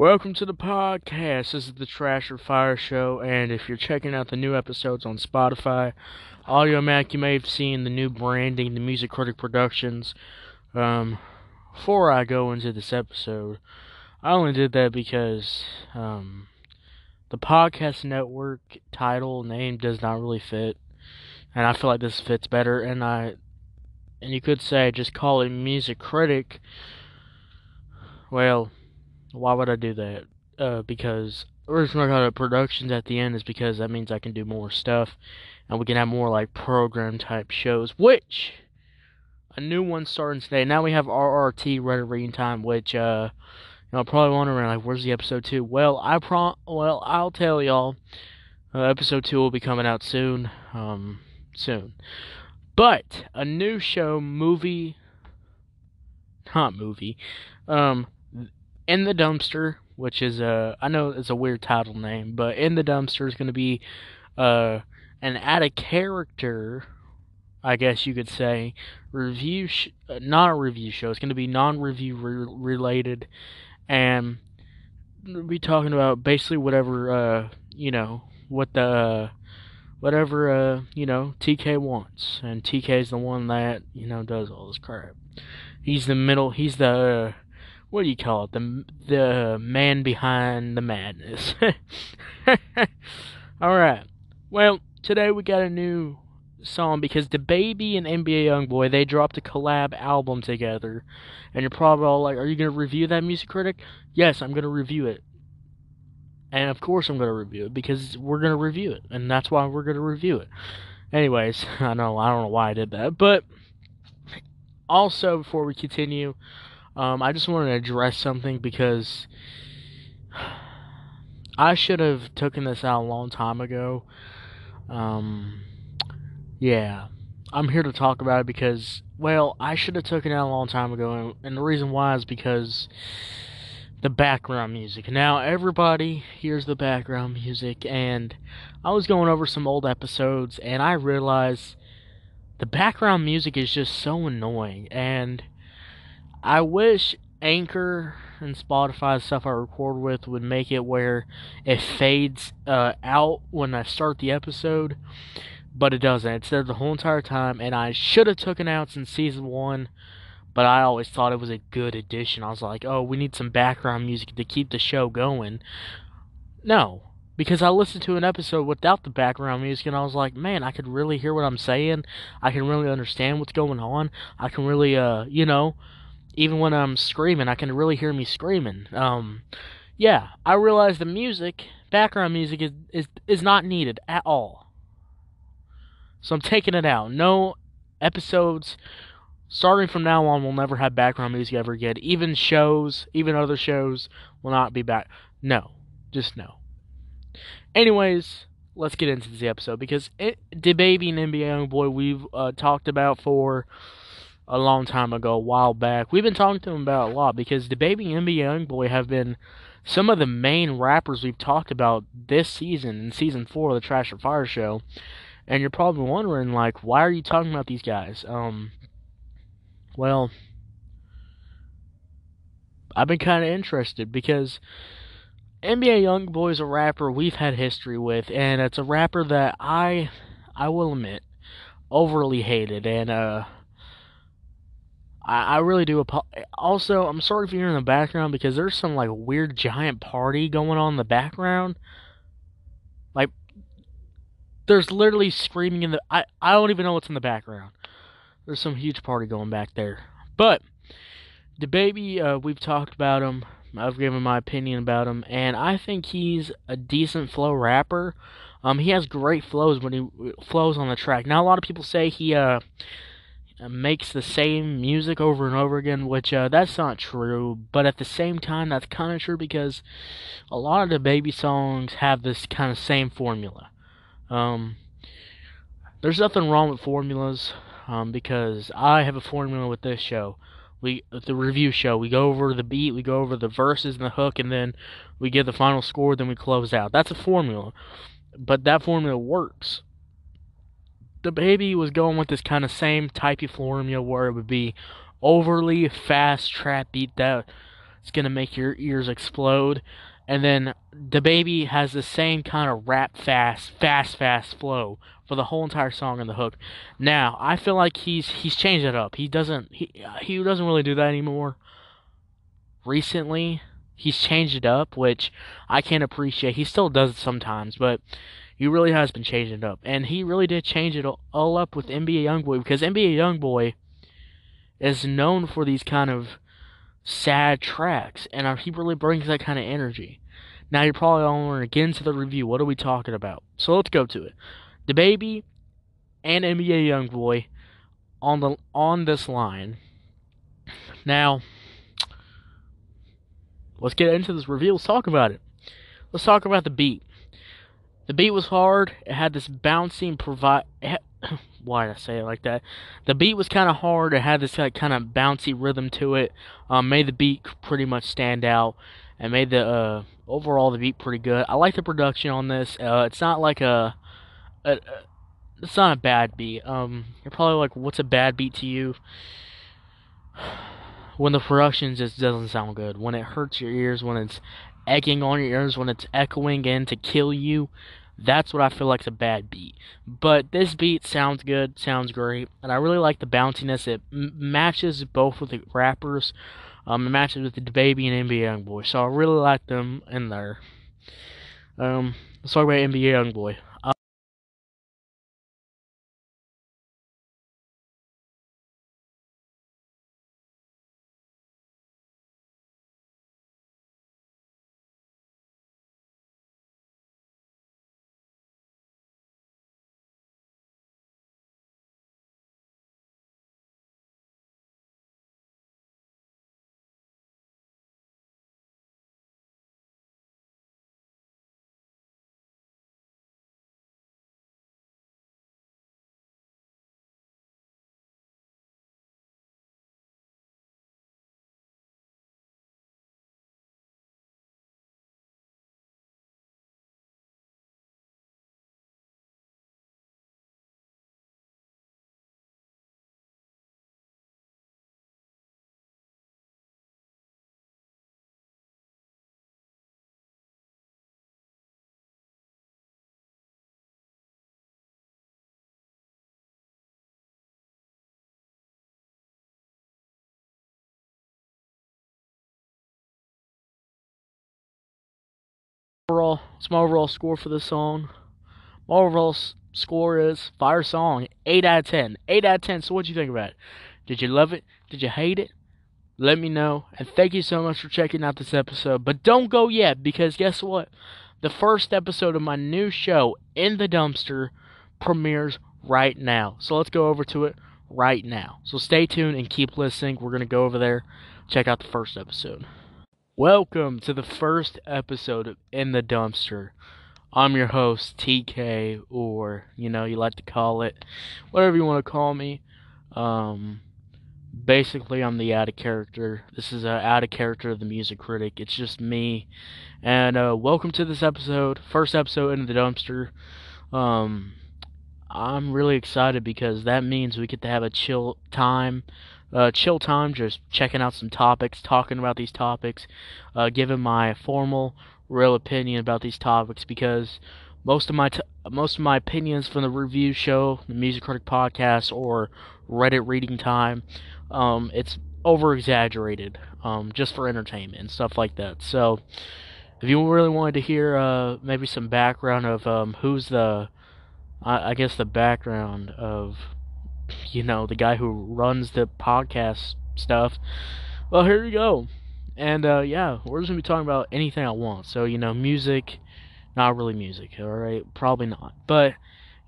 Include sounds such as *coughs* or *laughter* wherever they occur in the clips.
Welcome to the podcast. This is the Trash or Fire Show, and if you're checking out the new episodes on Spotify, Audiomack, you may have seen the new branding, the Music Critic Productions. Um, before I go into this episode, I only did that because um, the podcast network title name does not really fit, and I feel like this fits better. And I, and you could say just call it Music Critic. Well why would I do that? Uh, because I got a productions at the end is because that means I can do more stuff, and we can have more like program type shows. Which a new one starting today. Now we have RRT Reddit reading time, which uh, you know, probably wondering like, where's the episode two? Well, I pro, well, I'll tell y'all. Uh, episode two will be coming out soon. Um, soon. But a new show, movie, not movie, um, in the dumpster, which is a I know it's a weird title name, but in the dumpster is going to be uh an add a character, I guess you could say, review sh- uh, not a review show. It's going to be non-review re- related, and we'll be talking about basically whatever uh you know what the uh, whatever uh you know TK wants, and TK is the one that you know does all this crap. He's the middle. He's the uh, what do you call it? The the man behind the madness. *laughs* All right. Well, today we got a new song because DaBaby and NBA YoungBoy they dropped a collab album together, and you're probably all like, "Are you gonna review that music critic?" Yes, I'm gonna review it, and of course I'm gonna review it because we're gonna review it, and that's why we're gonna review it. Anyways, *laughs* I know I don't know why I did that, but also before we continue, um, I just wanted to address something because I should have taken this out a long time ago. Um, yeah, I'm here to talk about it because, well, I should have taken it out a long time ago, and, and the reason why is because the background music. Now, everybody hears the background music, and I was going over some old episodes, and I realized the background music is just so annoying, and I wish Anchor and Spotify stuff I record with would make it where it fades uh, out when I start the episode, but it doesn't. It's there the whole entire time, and I should have taken out since season one, but I always thought it was a good addition. I was like, oh, we need some background music to keep the show going. No, because I listened to an episode without the background music and I was like, man, I could really hear what I'm saying. I can really understand what's going on. I can really, uh, you know, even when I'm screaming, I can really hear me screaming. Um, yeah, I realize the music, background music, is, is is not needed at all. So I'm taking it out. No episodes starting from now on will never have background music ever again. Even shows, even other shows will not be back. No, just no. Anyways, let's get into the episode because it, and NBA YoungBoy we've uh, talked about for a long time ago, a while back. We've been talking to him about a lot because DaBaby and NBA YoungBoy have been some of the main rappers we've talked about this season in season four of the Trash or Fire show. And you're probably wondering, like, why are you talking about these guys? Um, well, I've been kind of interested because NBA YoungBoy is a rapper we've had history with, and it's a rapper that I, I will admit, overly hated, and uh, I, I really do. Apo- also, I'm sorry if you're in the background because there's some like weird giant party going on in the background. Like, there's literally screaming in the. I I don't even know what's in the background. There's some huge party going back there. But DaBaby, uh, we've talked about him. I've given my opinion about him, and I think he's a decent flow rapper. Um, he has great flows when he flows on the track. Now, a lot of people say he uh makes the same music over and over again, which uh, that's not true. But at the same time, that's kind of true because a lot of DaBaby songs have this kind of same formula. Um, there's nothing wrong with formulas um, because I have a formula with this show. We the review show. We go over the beat, we go over the verses and the hook, and then we get the final score. Then we close out. That's a formula, but that formula works DaBaby was going with this kind of same typey formula where it would be overly fast trap beat that it's gonna make your ears explode. And then DaBaby has the same kind of rap fast, fast, fast flow for the whole entire song and the hook. Now I feel like he's he's changed it up. He doesn't he he doesn't really do that anymore. Recently, he's changed it up, which I can't appreciate. He still does it sometimes, but he really has been changing it up. And he really did change it all up with NBA Youngboy because NBA Youngboy is known for these kind of sad tracks, and uh, he really brings that kind of energy. Now you're probably all want to get into the review. What are we talking about? So let's go to it. DaBaby and NBA Youngboy on the on this line. Now let's get into this review. Let's talk about it. Let's talk about the beat. The beat was hard. It had this bouncing provide. *coughs* Why did I say it like that? The beat was kind of hard. It had this like, kind of bouncy rhythm to it. Um, made the beat pretty much stand out, and made the uh, overall the beat pretty good. I like the production on this. Uh, it's not like a, a, a, it's not a bad beat. Um, you're probably like, what's a bad beat to you? *sighs* When the production just doesn't sound good, when it hurts your ears, when it's egging on your ears, when it's echoing in to kill you, that's what I feel like is a bad beat. But this beat sounds good, sounds great, and I really like the bounciness. It m- matches both with the rappers. Um, it matches with DaBaby and NBA Youngboy, so I really like them in there. Um, let's talk about NBA Youngboy. Overall, what's my overall score for this song? My overall score is fire song, eight out of ten. Eight out of ten. So what you think about it? Did you love it? Did you hate it? Let me know. And thank you so much for checking out this episode. But don't go yet because guess what? The first episode of my new show, In the Dumpster, premieres right now. So let's go over to it right now. So stay tuned and keep listening. We're going to go over there, check out the first episode. Welcome to the first episode of In the Dumpster. I'm your host, TK, or, you know, you like to call it whatever you want to call me. Um, basically, I'm the out of character. This is a out of character of the music critic. It's just me. And, uh, welcome to this episode, first episode in the dumpster. Um, I'm really excited because that means we get to have a chill time uh, chill time, just checking out some topics, talking about these topics, uh, giving my formal, real opinion about these topics because most of my t- most of my opinions from the review show, the Music Critic podcast, or Reddit reading time, um, it's over exaggerated, um, just for entertainment and stuff like that. So, if you really wanted to hear uh, maybe some background of um, who's the, I, I guess the background of you know, the guy who runs the podcast stuff. Well, here you go. And uh, yeah, we're just gonna be talking about anything I want. So you know, music, not really music, all right, probably not. But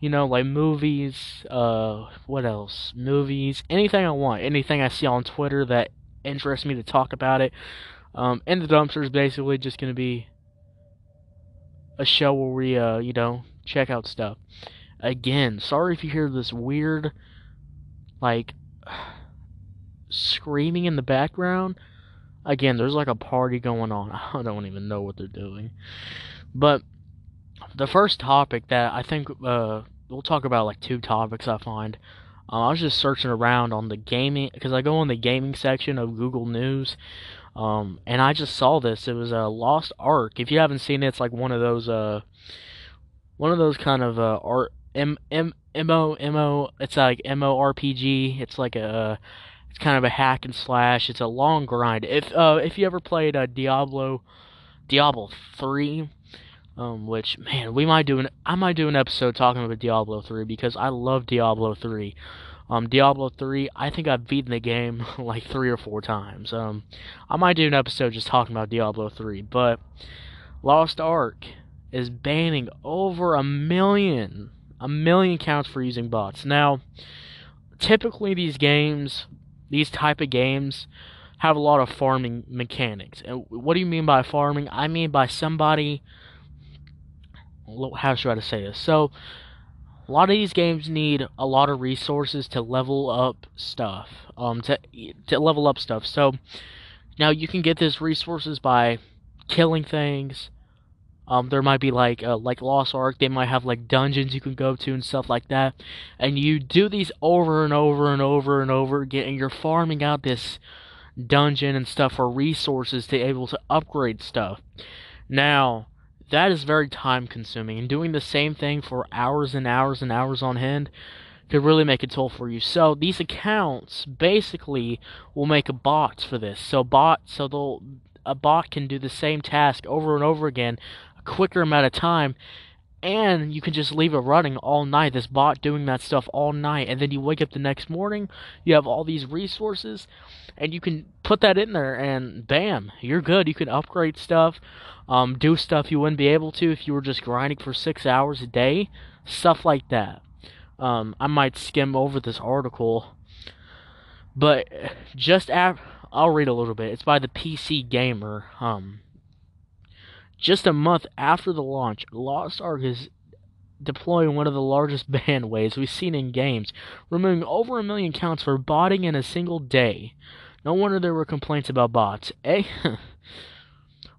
you know, like movies. Uh, what else? Movies. Anything I want. Anything I see on Twitter that interests me to talk about it. Um, and the dumpster is basically just gonna be a show where we, uh, you know, check out stuff. Again, sorry if you hear this weird like screaming in the background. Again, there's like a party going on. *laughs* I don't even know what they're doing. But the first topic that I think uh, we'll talk about like two topics I find. Uh, I was just searching around on the gaming because I go on the gaming section of Google News. Um, and I just saw this. It was a Lost Ark. If you haven't seen it, it's like one of those uh, one of those kind of uh, art M M M O M O. It's like M O R P G. It's like a it's kind of a hack and slash. It's a long grind. If uh, if you ever played uh, Diablo, Diablo three, um, which man, we might do an I might do an episode talking about Diablo three because I love Diablo three. Um, Diablo 3, I think I've beaten the game *laughs* like three or four times. Um, I might do an episode just talking about Diablo 3, but Lost Ark is banning over a million, a million counts for using bots. Now, typically these games, these type of games, have a lot of farming mechanics. And what do you mean by farming? I mean by somebody. How should I say this? So, a lot of these games need a lot of resources to level up stuff. Um, to to level up stuff. So now you can get these resources by killing things. Um, there might be like uh, like Lost Ark. They might have like dungeons you can go to and stuff like that. And you do these over and over and over and over again, and you're farming out this dungeon and stuff for resources to able to upgrade stuff. Now, that is very time consuming and doing the same thing for hours and hours and hours on end could really make a toll for you. So these accounts basically will make a bot for this. So bot so they'll a bot can do the same task over and over again quicker amount of time and you can just leave it running all night. This bot doing that stuff all night and then you wake up the next morning you have all these resources and you can put that in there and bam you're good. You can upgrade stuff um, do stuff you wouldn't be able to if you were just grinding for six hours a day stuff like that. Um, i might skim over this article but just after i'll read a little bit. It's by the pc gamer um, just a month after the launch, Lost Ark is deploying one of the largest *laughs* ban waves we've seen in games, removing over a million counts for botting in a single day. No wonder there were complaints about bots, eh? *laughs*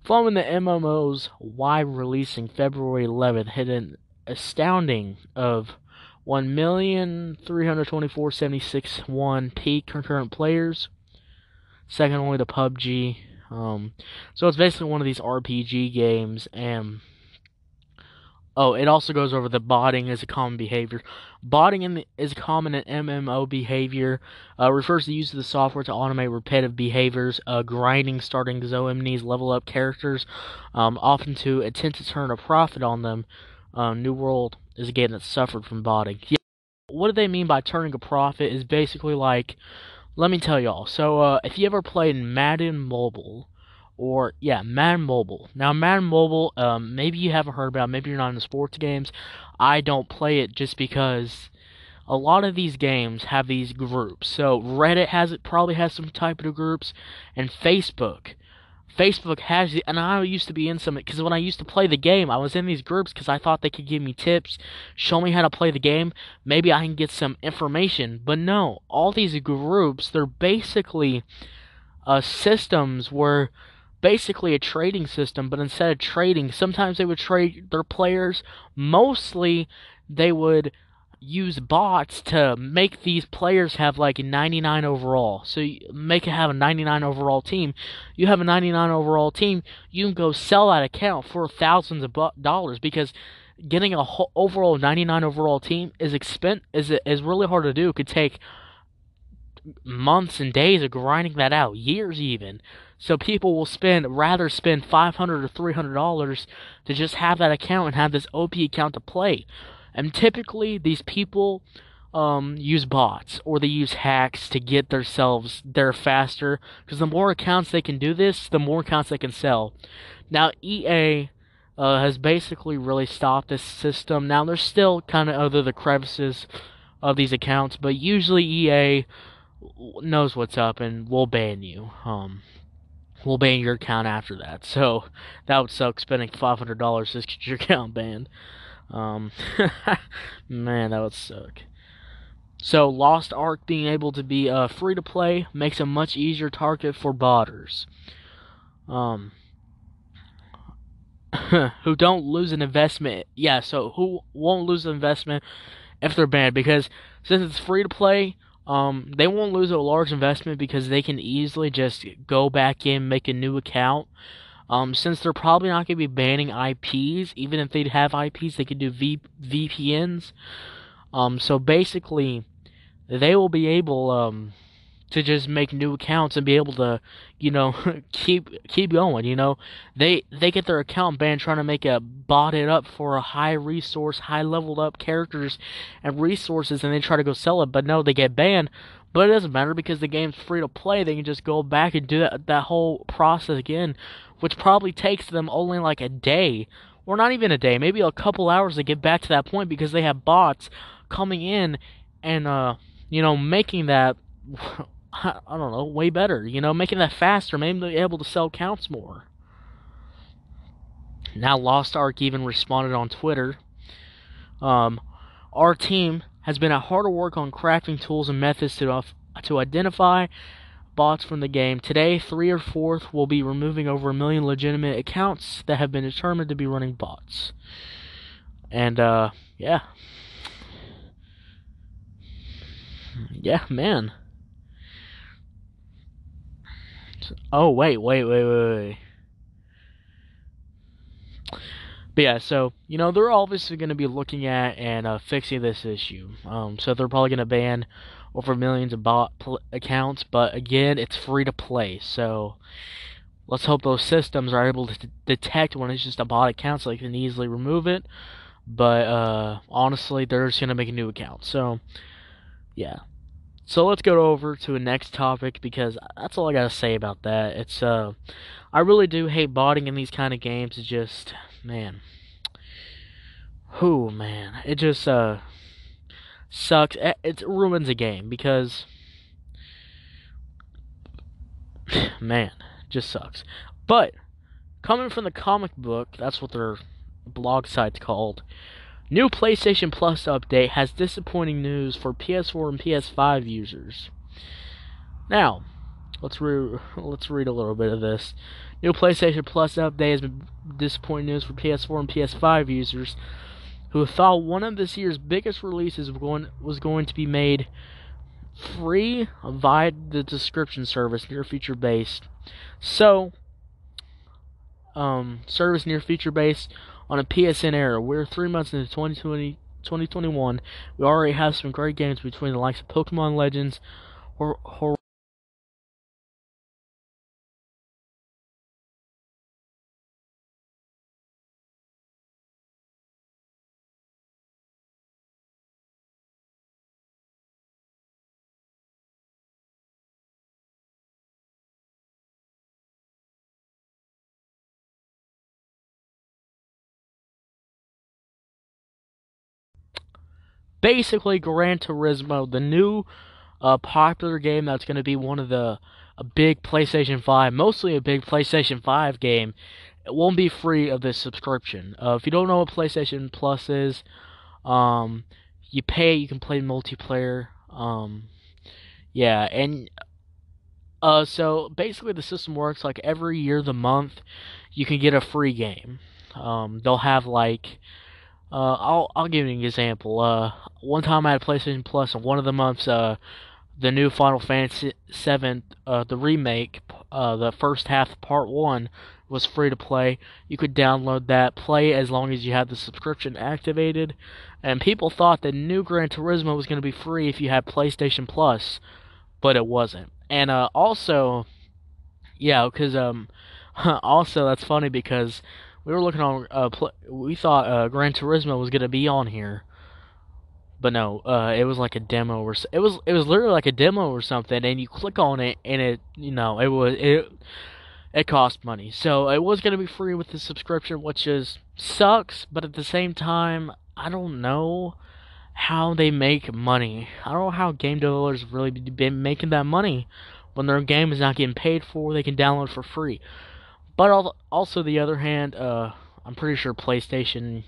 Following the MMO's wide release in February 11th hit an astounding of 1,324,76 peak concurrent players, second only to PUBG, um, so it's basically one of these RPG games, and oh, it also goes over the botting as a common behavior. Botting in the, is common in MMO behavior. Uh, refers to the use of the software to automate repetitive behaviors, uh, grinding, starting Zoemnes, level up characters, um, often to attempt to turn a profit on them. Uh, New World is a game that suffered from botting. Yeah. What do they mean by turning a profit? Is basically like let me tell y'all. So, uh, if you ever played Madden Mobile, or yeah, Madden Mobile. Now, Madden Mobile, um, maybe you haven't heard about. Maybe you're not into sports games. I don't play it just because a lot of these games have these groups. So Reddit has it, probably has some type of groups, and Facebook. Facebook has the, and I used to be in some because when I used to play the game, I was in these groups because I thought they could give me tips, show me how to play the game. Maybe I can get some information. But no, all these groups, they're basically uh, systems where basically a trading system, but instead of trading, sometimes they would trade their players. Mostly, they would use bots to make these players have like a 99 overall. So make it have a 99 overall team. You have a 99 overall team, you can go sell that account for thousands of dollars because getting a overall 99 overall team is expen is is really hard to do. It could take months and days of grinding that out, years even. So people will spend rather spend 500 or 300 dollars to just have that account and have this OP account to play. And typically, these people um, use bots or they use hacks to get themselves there faster. Because the more accounts they can do this, the more accounts they can sell. Now, EA uh, has basically really stopped this system. Now, there's still kind of other the crevices of these accounts, but usually EA knows what's up and will ban you. Um, will ban your account after that. So that would suck spending five hundred dollars to get your account banned. Um, *laughs* man, that would suck. So, Lost Ark being able to be uh, free to play makes a much easier target for botters. Um, *laughs* who don't lose an investment. Yeah, so who won't lose an investment if they're banned? Because since it's free to play, Um, they won't lose a large investment because they can easily just go back in, make a new account. Um, since they're probably not going to be banning IPs, even if they have IPs, they could do v- VPNs. Um, so basically, they will be able um, to just make new accounts and be able to, you know, *laughs* keep keep going. You know, they they get their account banned trying to make a bot it up for a high resource, high leveled up characters and resources, and they try to go sell it, but no, they get banned. But it doesn't matter because the game's free to play. They can just go back and do that that whole process again, which probably takes them only like a day, or not even a day, maybe a couple hours to get back to that point because they have bots coming in and uh, you know, making that I don't know, way better. You know, making that faster, maybe able to sell counts more. Now, Lost Ark even responded on Twitter. Um, our team has been at harder work on crafting tools and methods to to identify bots from the game. Today, three or fourth will be removing over a million legitimate accounts that have been determined to be running bots. And uh, yeah, yeah, man. Oh wait, wait, wait, wait, wait. But yeah, so you know they're obviously going to be looking at and uh, fixing this issue. Um, so they're probably going to ban over millions of bot pl- accounts, but again, it's free to play. So let's hope those systems are able to detect when it's just a bot account, so they can easily remove it. But uh, honestly, they're just going to make a new account. So yeah, so let's go over to a next topic because that's all I gotta say about that. It's uh, I really do hate botting in these kind of games. It just, man, who man, it just uh sucks. It ruins a game because, *sighs* man, just sucks. But coming from the comic book, that's what their blog site's called. New PlayStation Plus update has disappointing news for PS4 and PS5 users. Now, let's re- let's read a little bit of this. New PlayStation Plus update has been disappointing news for PS4 and PS5 users who thought one of this year's biggest releases was going, to be made free via the subscription service near feature based. So, um, service near feature based on a PSN era. We're three months into 2020, 2021. We already have some great games between the likes of Pokemon Legends, or, or basically Gran Turismo, the new uh, popular game that's going to be one of the a big PlayStation 5, mostly a big PlayStation 5 game. It won't be free of this subscription. Uh, if you don't know what PlayStation Plus is, um, you pay, you can play multiplayer. Um, yeah, and uh, so basically the system works like every year, the month, you can get a free game. Um, they'll have like uh, I'll I'll give you an example. Uh, one time I had PlayStation Plus, and one of the months, uh, the new Final Fantasy VII, uh, the remake, uh, the first half, part one, was free to play. You could download that, play as long as you had the subscription activated. And people thought the new Gran Turismo was going to be free if you had PlayStation Plus, but it wasn't. And uh, also, yeah, because um, *laughs* also that's funny because we were looking on. Uh, we thought uh, Gran Turismo was gonna be on here, but no. Uh, it was like a demo or it was it was literally like a demo or something. And you click on it, and it you know it was it it cost money. So it was gonna be free with the subscription, which is sucks. But at the same time, I don't know how they make money. I don't know how game developers really been making that money when their game is not getting paid for. They can download for free. But also the other hand, uh, I'm pretty sure PlayStation,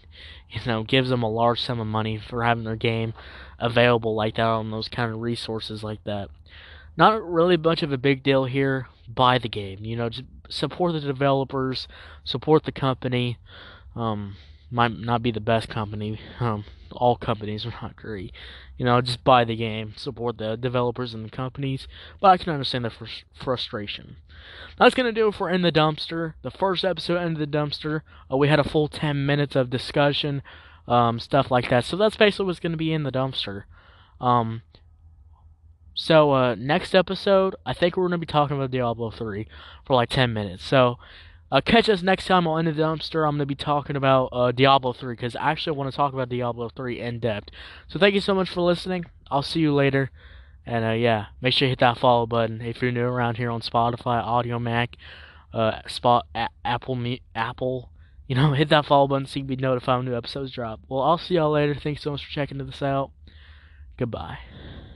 you know, gives them a large sum of money for having their game available like that on those kind of resources like that. Not really much of a big deal here. Buy the game, you know, just support the developers, support the company. Um, might not be the best company. Um, all companies *laughs* are not great. You know, just buy the game, support the developers and the companies. But I can understand their fr- frustration. That's gonna do it for In the Dumpster. The first episode, In the Dumpster. Uh, we had a full 10 minutes of discussion, um, stuff like that. So that's basically what's gonna be in the dumpster. Um, so uh, next episode, I think we're gonna be talking about Diablo 3 for like 10 minutes. So uh, catch us next time on In the Dumpster. I'm going to be talking about uh, Diablo 3 because I actually want to talk about Diablo 3 in depth. So thank you so much for listening. I'll see you later. And uh, yeah, make sure you hit that follow button if you're new around here on Spotify, Audiomack, uh, Spot, a- Apple, Me- Apple. You know, *laughs* hit that follow button so you can be notified when new episodes drop. Well, I'll see y'all later. Thanks so much for checking this out. Goodbye.